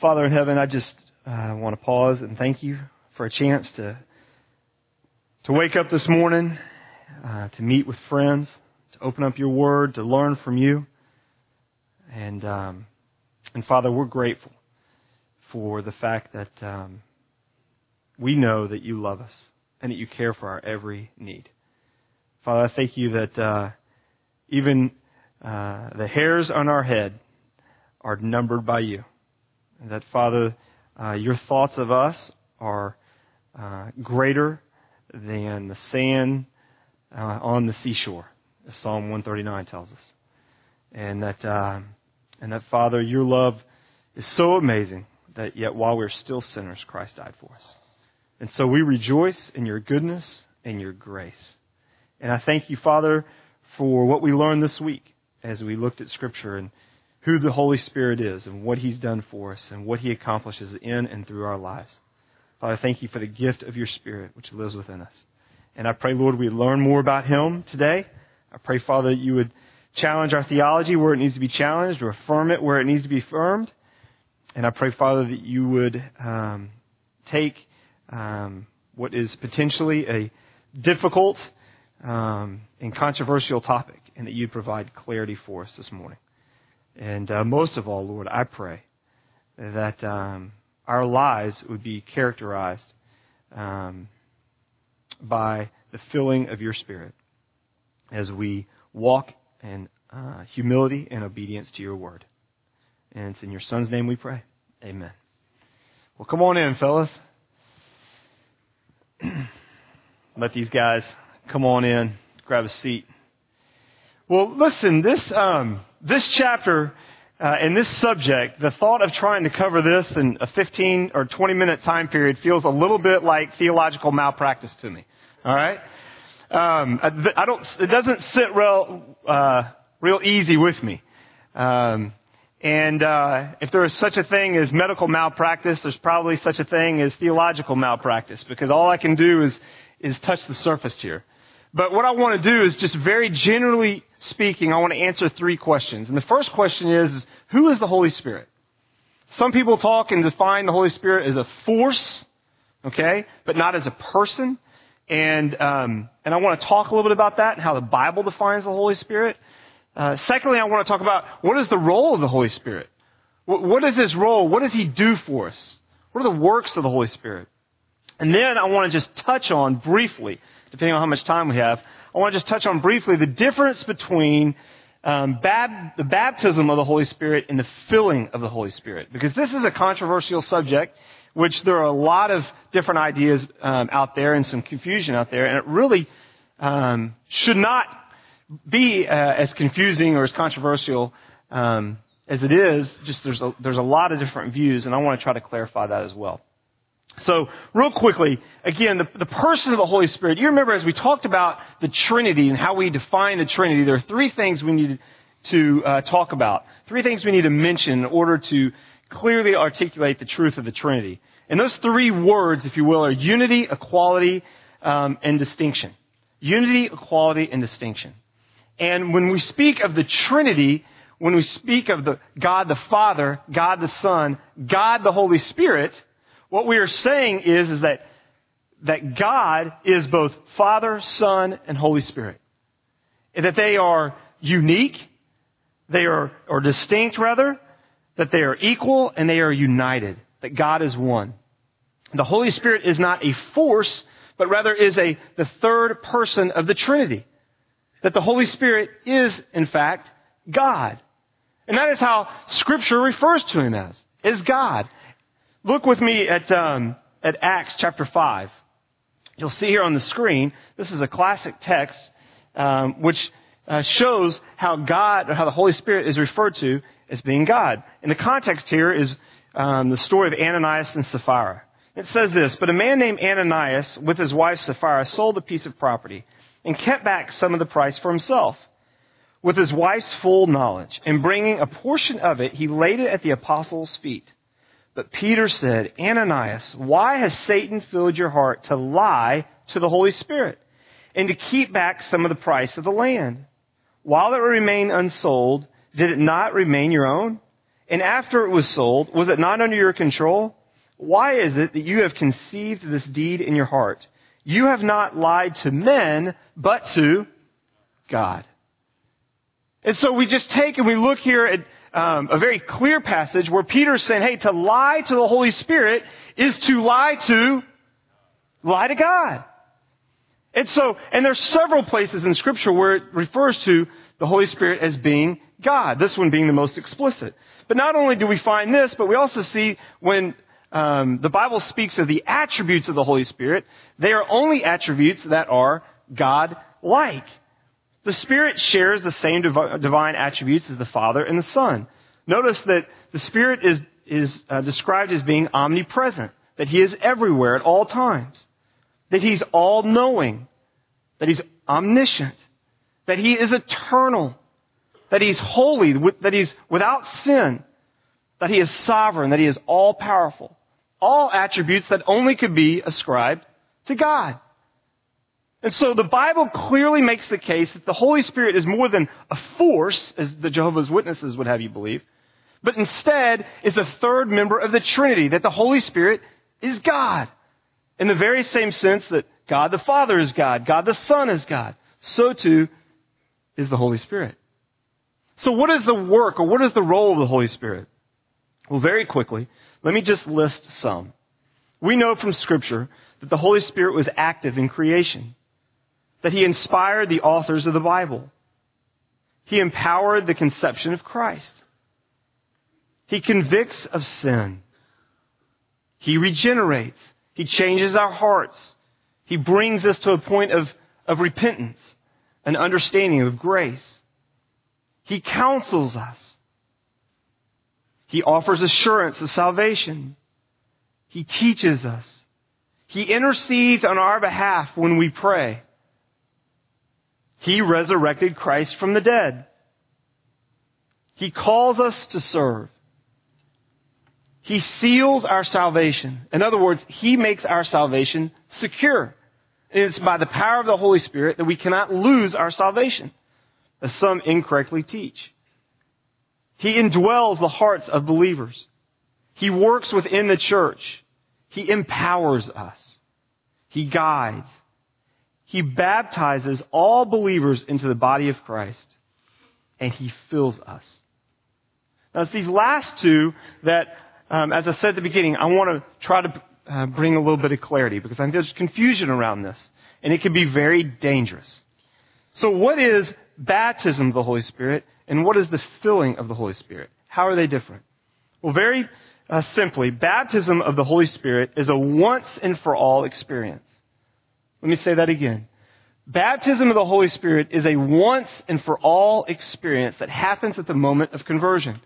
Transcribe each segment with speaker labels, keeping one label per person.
Speaker 1: Father in heaven, I just uh, want to pause and thank you for a chance to to wake up this morning, uh, to meet with friends, to open up your Word, to learn from you, and um, and Father, we're grateful for the fact that um, we know that you love us and that you care for our every need. Father, I thank you that uh, even uh, the hairs on our head are numbered by you. And that, Father, uh, your thoughts of us are uh, greater than the sand uh, on the seashore, as Psalm 139 tells us. And that, uh, and that, Father, your love is so amazing that yet while we're still sinners, Christ died for us. And so we rejoice in your goodness and your grace. And I thank you, Father, for what we learned this week as we looked at Scripture and who the Holy Spirit is and what He's done for us and what He accomplishes in and through our lives. Father, thank you for the gift of your Spirit which lives within us. And I pray, Lord, we learn more about Him today. I pray, Father, that you would challenge our theology where it needs to be challenged or affirm it where it needs to be affirmed. And I pray, Father, that you would um, take um, what is potentially a difficult um, and controversial topic and that you'd provide clarity for us this morning. And uh, most of all, Lord, I pray that um, our lives would be characterized um, by the filling of your Spirit as we walk in uh, humility and obedience to your word. And it's in your Son's name we pray. Amen. Well, come on in, fellas. Let these guys come on in, grab a seat. Well, listen, this, um, this chapter uh, and this subject, the thought of trying to cover this in a 15 or 20 minute time period feels a little bit like theological malpractice to me. All right? Um, I don't, it doesn't sit real, uh, real easy with me. Um, and uh, if there is such a thing as medical malpractice, there's probably such a thing as theological malpractice because all I can do is is touch the surface here. But what I want to do is just very generally speaking, I want to answer three questions. And the first question is, who is the Holy Spirit? Some people talk and define the Holy Spirit as a force, okay, but not as a person. And um, and I want to talk a little bit about that and how the Bible defines the Holy Spirit. Uh, secondly, I want to talk about what is the role of the Holy Spirit. What is his role? What does he do for us? What are the works of the Holy Spirit? And then I want to just touch on briefly depending on how much time we have, I want to just touch on briefly the difference between um, bab- the baptism of the Holy Spirit and the filling of the Holy Spirit. Because this is a controversial subject, which there are a lot of different ideas um, out there and some confusion out there, and it really um, should not be uh, as confusing or as controversial um, as it is. Just there's a, there's a lot of different views, and I want to try to clarify that as well. So, real quickly, again, the, the, person of the Holy Spirit. You remember as we talked about the Trinity and how we define the Trinity, there are three things we need to uh, talk about. Three things we need to mention in order to clearly articulate the truth of the Trinity. And those three words, if you will, are unity, equality, um, and distinction. Unity, equality, and distinction. And when we speak of the Trinity, when we speak of the God the Father, God the Son, God the Holy Spirit, what we are saying is, is that, that God is both Father, Son, and Holy Spirit. And that they are unique, they are, or distinct rather, that they are equal and they are united, that God is one. The Holy Spirit is not a force, but rather is a, the third person of the Trinity. That the Holy Spirit is, in fact, God. And that is how Scripture refers to Him as, is God. Look with me at, um, at Acts chapter 5. You'll see here on the screen, this is a classic text um, which uh, shows how God, or how the Holy Spirit is referred to as being God. And the context here is um, the story of Ananias and Sapphira. It says this, but a man named Ananias with his wife Sapphira sold a piece of property and kept back some of the price for himself. With his wife's full knowledge, and bringing a portion of it, he laid it at the apostles' feet. But Peter said, Ananias, why has Satan filled your heart to lie to the Holy Spirit and to keep back some of the price of the land? While it remained unsold, did it not remain your own? And after it was sold, was it not under your control? Why is it that you have conceived this deed in your heart? You have not lied to men, but to God. And so we just take and we look here at um, a very clear passage where Peter's saying, hey, to lie to the Holy Spirit is to lie to, lie to God. And so, and there's several places in scripture where it refers to the Holy Spirit as being God. This one being the most explicit. But not only do we find this, but we also see when um, the Bible speaks of the attributes of the Holy Spirit, they are only attributes that are God-like. The Spirit shares the same div- divine attributes as the Father and the Son. Notice that the Spirit is, is uh, described as being omnipresent, that He is everywhere at all times that he's all knowing, that he's omniscient, that he is eternal, that he's holy, that he's without sin, that he is sovereign, that he is all powerful. All attributes that only could be ascribed to God. And so the Bible clearly makes the case that the Holy Spirit is more than a force, as the Jehovah's Witnesses would have you believe, but instead is the third member of the Trinity, that the Holy Spirit is God. In the very same sense that God the Father is God, God the Son is God, so too is the Holy Spirit. So what is the work or what is the role of the Holy Spirit? Well, very quickly, let me just list some. We know from Scripture that the Holy Spirit was active in creation, that He inspired the authors of the Bible. He empowered the conception of Christ. He convicts of sin. He regenerates. He changes our hearts. He brings us to a point of, of repentance, an understanding of grace. He counsels us. He offers assurance of salvation. He teaches us. He intercedes on our behalf when we pray. He resurrected Christ from the dead. He calls us to serve. He seals our salvation. In other words, He makes our salvation secure. And it's by the power of the Holy Spirit that we cannot lose our salvation, as some incorrectly teach. He indwells the hearts of believers. He works within the church. He empowers us. He guides. He baptizes all believers into the body of Christ. And He fills us. Now, it's these last two that um, as I said at the beginning, I want to try to uh, bring a little bit of clarity because I think there's confusion around this, and it can be very dangerous. So, what is baptism of the Holy Spirit, and what is the filling of the Holy Spirit? How are they different? Well, very uh, simply, baptism of the Holy Spirit is a once and for all experience. Let me say that again. Baptism of the Holy Spirit is a once and for all experience that happens at the moment of conversion.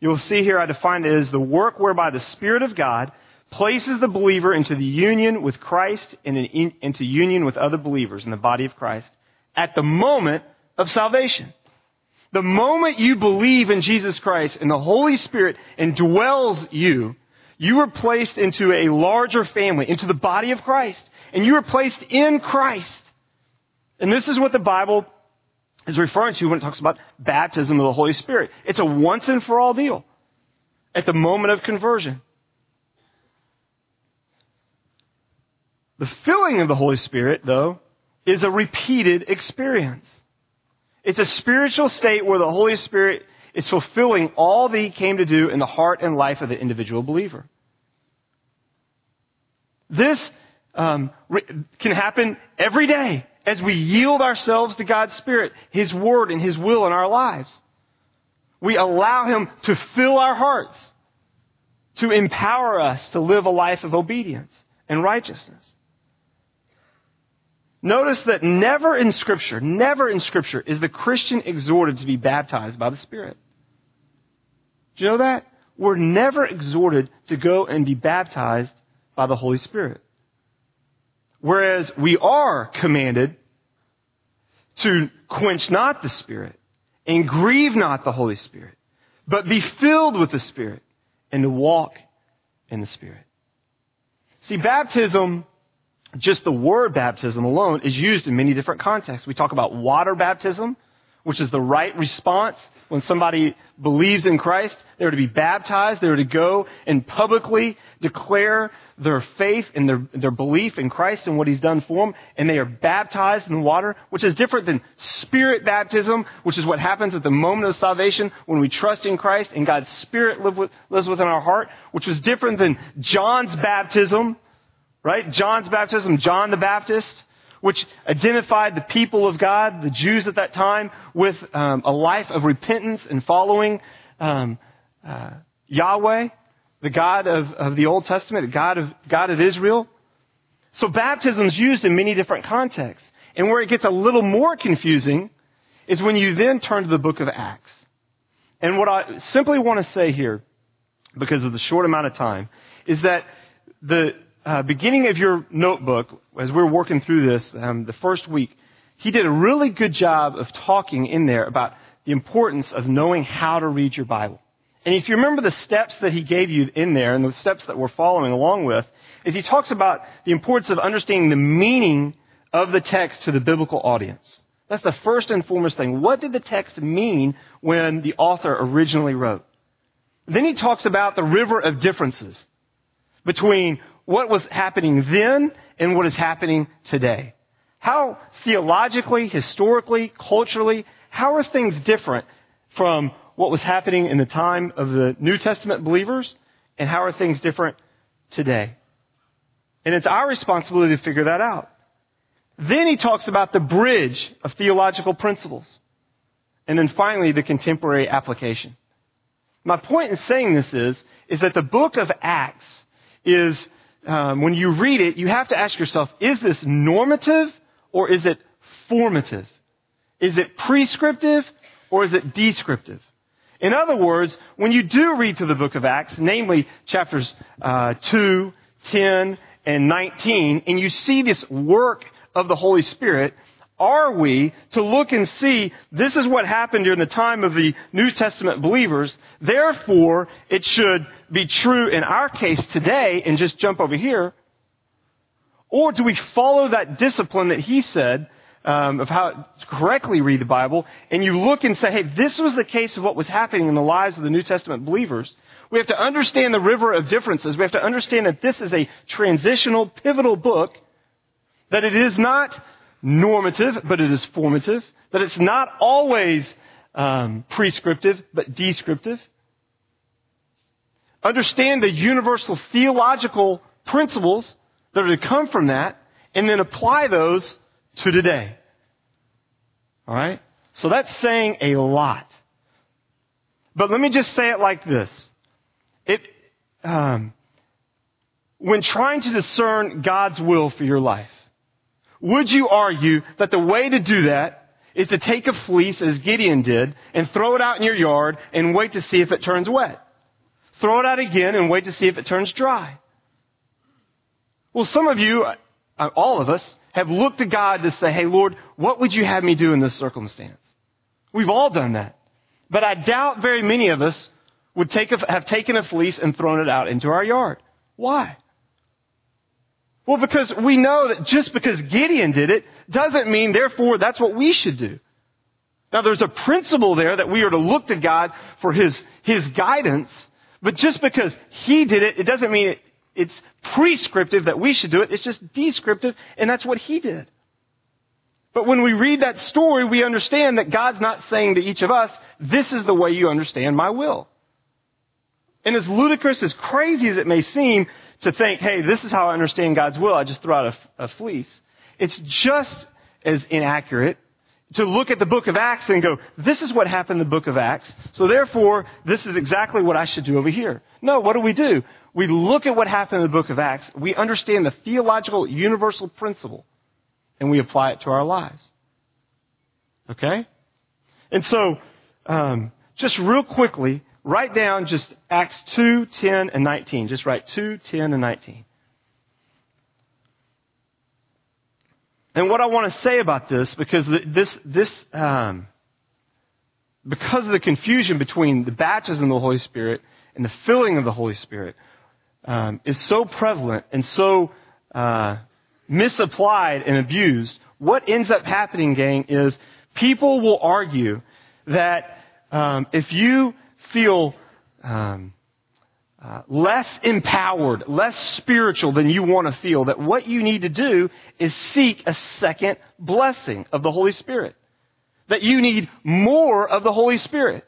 Speaker 1: You'll see here I define it as the work whereby the Spirit of God places the believer into the union with Christ and into union with other believers in the body of Christ at the moment of salvation. The moment you believe in Jesus Christ and the Holy Spirit indwells you, you are placed into a larger family, into the body of Christ, and you are placed in Christ. And this is what the Bible is referring to when it talks about baptism of the Holy Spirit. It's a once and for all deal at the moment of conversion. The filling of the Holy Spirit, though, is a repeated experience. It's a spiritual state where the Holy Spirit is fulfilling all that He came to do in the heart and life of the individual believer. This um, can happen every day as we yield ourselves to God's Spirit, His Word, and His will in our lives. We allow Him to fill our hearts, to empower us to live a life of obedience and righteousness. Notice that never in Scripture, never in Scripture is the Christian exhorted to be baptized by the Spirit. Do you know that? We're never exhorted to go and be baptized by the Holy Spirit. Whereas we are commanded to quench not the Spirit and grieve not the Holy Spirit, but be filled with the Spirit and to walk in the Spirit. See, baptism, just the word baptism alone, is used in many different contexts. We talk about water baptism, which is the right response when somebody believes in Christ. They are to be baptized. They are to go and publicly declare their faith and their, their belief in Christ and what He's done for them. And they are baptized in water, which is different than spirit baptism, which is what happens at the moment of salvation when we trust in Christ and God's Spirit with, lives within our heart, which was different than John's baptism, right? John's baptism, John the Baptist which identified the people of God, the Jews at that time, with um, a life of repentance and following um, uh, Yahweh, the God of, of the Old Testament, the God of, God of Israel. So baptism is used in many different contexts. And where it gets a little more confusing is when you then turn to the book of Acts. And what I simply want to say here, because of the short amount of time, is that the, uh, beginning of your notebook, as we are working through this um, the first week, he did a really good job of talking in there about the importance of knowing how to read your Bible. And if you remember the steps that he gave you in there and the steps that we're following along with, is he talks about the importance of understanding the meaning of the text to the biblical audience. That's the first and foremost thing. What did the text mean when the author originally wrote? Then he talks about the river of differences between what was happening then and what is happening today. How theologically, historically, culturally, how are things different from what was happening in the time of the New Testament believers and how are things different today? And it's our responsibility to figure that out. Then he talks about the bridge of theological principles. And then finally, the contemporary application. My point in saying this is, is that the book of Acts is um, when you read it, you have to ask yourself, is this normative or is it formative? Is it prescriptive or is it descriptive? In other words, when you do read through the book of Acts, namely chapters uh, 2, 10, and 19, and you see this work of the Holy Spirit, are we to look and see this is what happened during the time of the New Testament believers, therefore it should be true in our case today and just jump over here? Or do we follow that discipline that he said um, of how to correctly read the Bible, and you look and say, hey, this was the case of what was happening in the lives of the New Testament believers. We have to understand the river of differences. We have to understand that this is a transitional, pivotal book, that it is not normative, but it is formative, that it's not always um, prescriptive, but descriptive. Understand the universal theological principles that are to come from that, and then apply those to today. All right? So that's saying a lot. But let me just say it like this. It, um, when trying to discern God's will for your life, would you argue that the way to do that is to take a fleece, as Gideon did, and throw it out in your yard and wait to see if it turns wet? Throw it out again and wait to see if it turns dry. Well, some of you, uh, all of us, have looked to God to say, hey, Lord, what would you have me do in this circumstance? We've all done that. But I doubt very many of us would take a, have taken a fleece and thrown it out into our yard. Why? Well, because we know that just because Gideon did it doesn't mean, therefore, that's what we should do. Now, there's a principle there that we are to look to God for His, His guidance, but just because He did it, it doesn't mean it, it's prescriptive that we should do it. It's just descriptive, and that's what He did. But when we read that story, we understand that God's not saying to each of us, this is the way you understand my will. And as ludicrous, as crazy as it may seem, to think, hey, this is how I understand God's will. I just throw out a, a fleece. It's just as inaccurate to look at the book of Acts and go, this is what happened in the book of Acts. So therefore, this is exactly what I should do over here. No, what do we do? We look at what happened in the book of Acts. We understand the theological universal principle and we apply it to our lives. Okay? And so, um, just real quickly, write down just Acts 2, 10, and 19. Just write 2, 10, and 19. And what I want to say about this, because this, this, um, because of the confusion between the baptism of the Holy Spirit and the filling of the Holy Spirit, um, is so prevalent and so uh, misapplied and abused. What ends up happening, gang, is People will argue that um, if you feel um, uh, less empowered, less spiritual than you want to feel, that what you need to do is seek a second blessing of the Holy Spirit. That you need more of the Holy Spirit.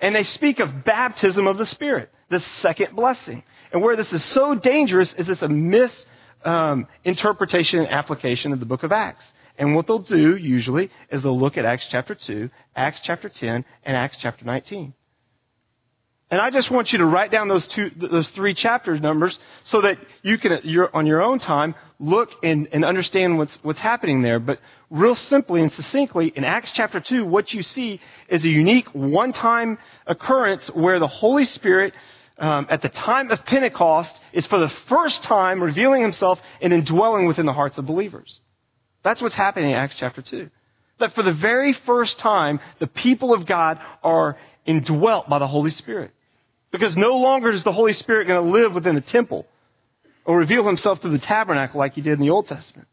Speaker 1: And they speak of baptism of the Spirit, the second blessing. And where this is so dangerous is it's a misinterpretation um, and application of the book of Acts. And what they'll do usually is they'll look at Acts chapter 2, Acts chapter 10, and Acts chapter 19. And I just want you to write down those two, those three chapters numbers so that you can, on your own time, look and, and understand what's, what's happening there. But real simply and succinctly, in Acts chapter 2, what you see is a unique one-time occurrence where the Holy Spirit, um, at the time of Pentecost, is for the first time revealing himself and indwelling within the hearts of believers. That's what's happening in Acts chapter 2. That for the very first time, the people of God are indwelt by the Holy Spirit. Because no longer is the Holy Spirit going to live within the temple or reveal himself through the tabernacle like he did in the Old Testament.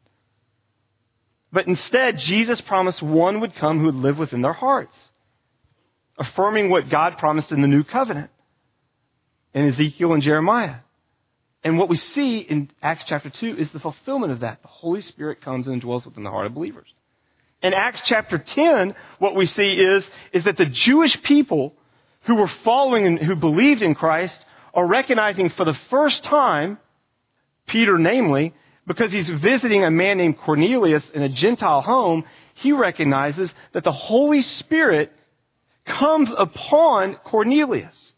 Speaker 1: But instead, Jesus promised one would come who would live within their hearts, affirming what God promised in the new covenant in Ezekiel and Jeremiah. And what we see in Acts chapter 2 is the fulfillment of that. The Holy Spirit comes and dwells within the heart of believers. In Acts chapter 10, what we see is, is that the Jewish people who were following and who believed in Christ are recognizing for the first time, Peter namely, because he's visiting a man named Cornelius in a Gentile home, he recognizes that the Holy Spirit comes upon Cornelius.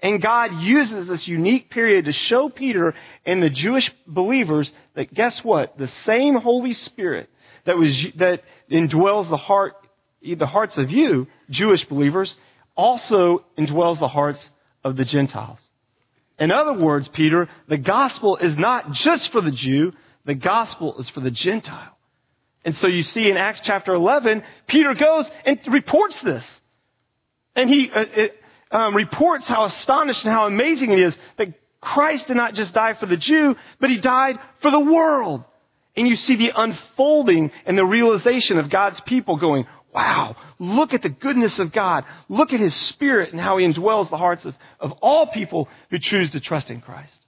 Speaker 1: And God uses this unique period to show Peter and the Jewish believers that guess what? The same Holy Spirit that was, that indwells the heart, the hearts of you, Jewish believers, also indwells the hearts of the Gentiles. In other words, Peter, the gospel is not just for the Jew, the gospel is for the Gentile. And so you see in Acts chapter 11, Peter goes and reports this. And he uh, it, um, reports how astonished and how amazing it is that Christ did not just die for the Jew, but he died for the world. And you see the unfolding and the realization of God's people going, wow, look at the goodness of God. Look at His Spirit and how He indwells the hearts of, of all people who choose to trust in Christ.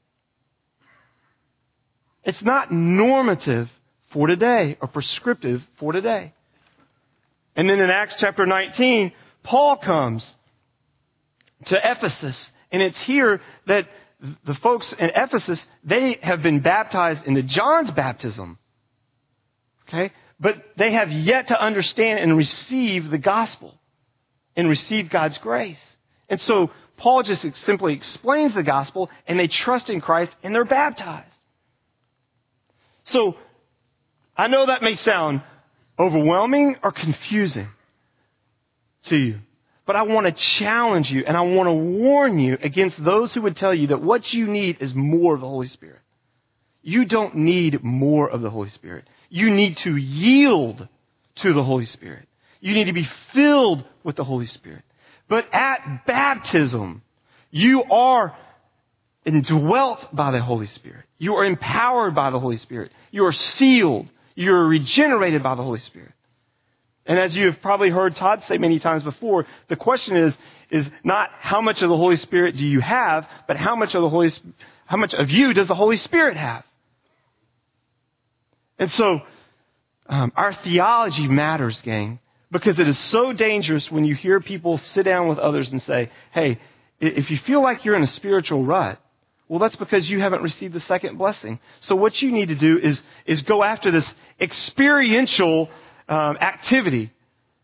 Speaker 1: It's not normative for today or prescriptive for today. And then in Acts chapter 19, Paul comes to Ephesus, and it's here that the folks in Ephesus, they have been baptized into John's baptism. Okay? But they have yet to understand and receive the gospel and receive God's grace. And so Paul just simply explains the gospel and they trust in Christ and they're baptized. So I know that may sound overwhelming or confusing to you. But I want to challenge you and I want to warn you against those who would tell you that what you need is more of the Holy Spirit. You don't need more of the Holy Spirit. You need to yield to the Holy Spirit. You need to be filled with the Holy Spirit. But at baptism, you are indwelt by the Holy Spirit. You are empowered by the Holy Spirit. You are sealed. You are regenerated by the Holy Spirit. And as you have probably heard Todd say many times before, the question is, is not how much of the Holy Spirit do you have, but how much of the Holy, how much of you does the Holy Spirit have? And so, um, our theology matters, gang, because it is so dangerous when you hear people sit down with others and say, hey, if you feel like you're in a spiritual rut, well, that's because you haven't received the second blessing. So what you need to do is, is go after this experiential um, activity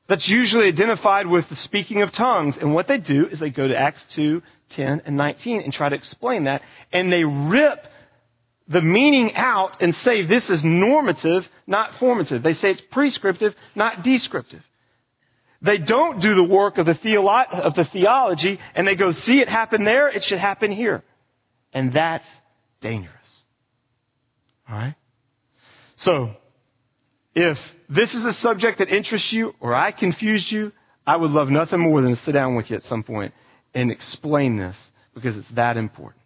Speaker 1: that's usually identified with the speaking of tongues. And what they do is they go to Acts 2, 10, and 19 and try to explain that. And they rip the meaning out and say this is normative, not formative. They say it's prescriptive, not descriptive. They don't do the work of the, theolo- of the theology and they go, see it happen there, it should happen here. And that's dangerous. Alright? So, if this is a subject that interests you or I confused you, I would love nothing more than to sit down with you at some point and explain this because it's that important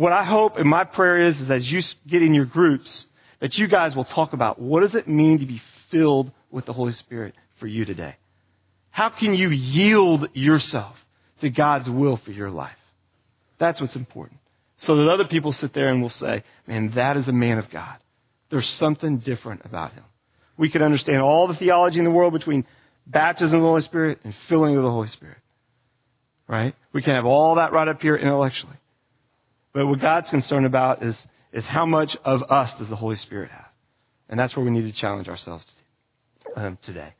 Speaker 1: what I hope and my prayer is, is as you get in your groups, that you guys will talk about what does it mean to be filled with the Holy Spirit for you today? How can you yield yourself to God's will for your life? That's what's important. So that other people sit there and will say, man, that is a man of God. There's something different about him. We could understand all the theology in the world between baptism of the Holy Spirit and filling of the Holy Spirit. Right? We can have all that right up here intellectually. But what God's concerned about is, is how much of us does the Holy Spirit have? And that's where we need to challenge ourselves um, today.